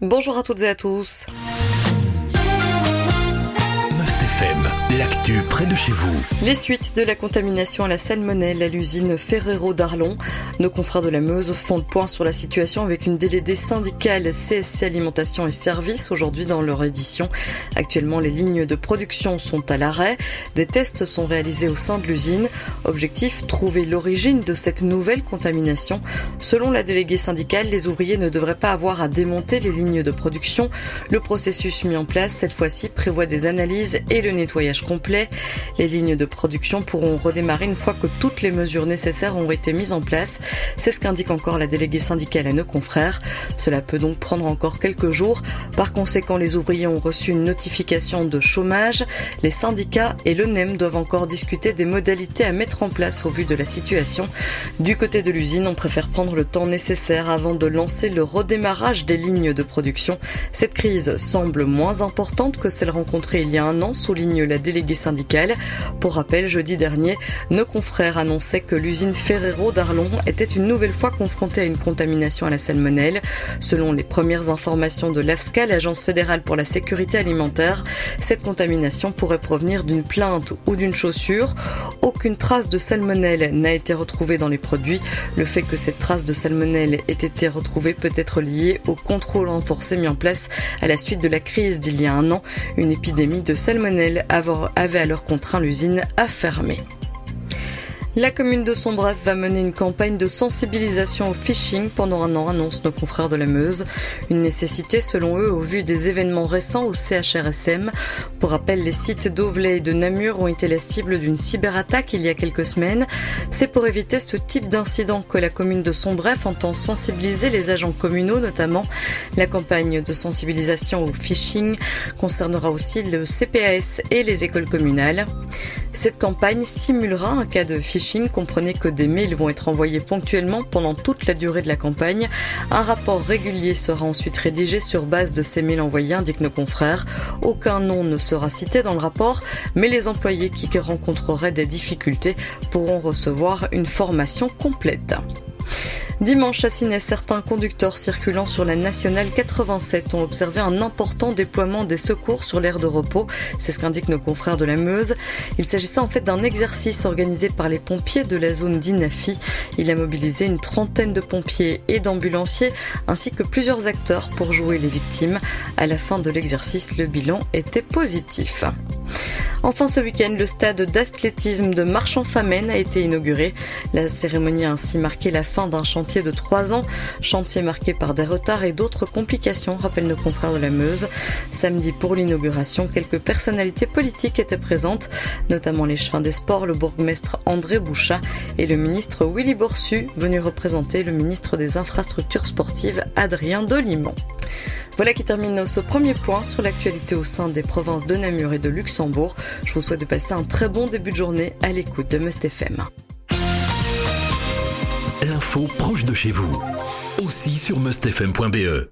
Bonjour à toutes et à tous. L'actu près de chez vous. Les suites de la contamination à la salmonelle à l'usine Ferrero d'Arlon. Nos confrères de la Meuse font le point sur la situation avec une déléguée syndicale CSC Alimentation et Services aujourd'hui dans leur édition. Actuellement, les lignes de production sont à l'arrêt. Des tests sont réalisés au sein de l'usine. Objectif, trouver l'origine de cette nouvelle contamination. Selon la déléguée syndicale, les ouvriers ne devraient pas avoir à démonter les lignes de production. Le processus mis en place cette fois-ci prévoit des analyses et le nettoyage Les lignes de production pourront redémarrer une fois que toutes les mesures nécessaires ont été mises en place. C'est ce qu'indique encore la déléguée syndicale à nos confrères. Cela peut donc prendre encore quelques jours. Par conséquent, les ouvriers ont reçu une notification de chômage. Les syndicats et le NEM doivent encore discuter des modalités à mettre en place au vu de la situation. Du côté de l'usine, on préfère prendre le temps nécessaire avant de lancer le redémarrage des lignes de production. Cette crise semble moins importante que celle rencontrée il y a un an, souligne la délégué syndical. Pour rappel, jeudi dernier, nos confrères annonçaient que l'usine Ferrero d'Arlon était une nouvelle fois confrontée à une contamination à la salmonelle. Selon les premières informations de l'AFSCA, l'Agence fédérale pour la sécurité alimentaire, cette contamination pourrait provenir d'une plainte ou d'une chaussure. Aucune trace de salmonelle n'a été retrouvée dans les produits. Le fait que cette trace de salmonelle ait été retrouvée peut être lié au contrôle renforcé mis en place à la suite de la crise d'il y a un an. Une épidémie de salmonelle avait alors contraint l'usine à fermer. La commune de Sombref va mener une campagne de sensibilisation au phishing pendant un an, annonce nos confrères de la Meuse. Une nécessité selon eux au vu des événements récents au CHRSM. Pour rappel, les sites d'Auvelay et de Namur ont été la cible d'une cyberattaque il y a quelques semaines. C'est pour éviter ce type d'incident que la commune de Sombref entend sensibiliser les agents communaux notamment. La campagne de sensibilisation au phishing concernera aussi le CPAS et les écoles communales. Cette campagne simulera un cas de phishing. Comprenez que des mails vont être envoyés ponctuellement pendant toute la durée de la campagne. Un rapport régulier sera ensuite rédigé sur base de ces mails envoyés, indiquent nos confrères. Aucun nom ne sera cité dans le rapport, mais les employés qui rencontreraient des difficultés pourront recevoir une formation complète. Dimanche à Sydney, certains conducteurs circulant sur la nationale 87 ont observé un important déploiement des secours sur l'aire de repos. C'est ce qu'indiquent nos confrères de la Meuse. Il s'agissait en fait d'un exercice organisé par les pompiers de la zone d'Inafi. Il a mobilisé une trentaine de pompiers et d'ambulanciers ainsi que plusieurs acteurs pour jouer les victimes. À la fin de l'exercice, le bilan était positif. Enfin, ce week-end, le stade d'athlétisme de Marchand-Famenne a été inauguré. La cérémonie a ainsi marqué la fin d'un chantier de trois ans, chantier marqué par des retards et d'autres complications, rappellent nos confrères de la Meuse. Samedi, pour l'inauguration, quelques personnalités politiques étaient présentes, notamment les chefins des sports, le bourgmestre André Bouchat et le ministre Willy Borsu, venu représenter le ministre des Infrastructures sportives Adrien Dolimon. Voilà qui termine ce premier point sur l'actualité au sein des provinces de Namur et de Luxembourg. Je vous souhaite de passer un très bon début de journée à l'écoute de Must FM. Aussi sur mustfm.be.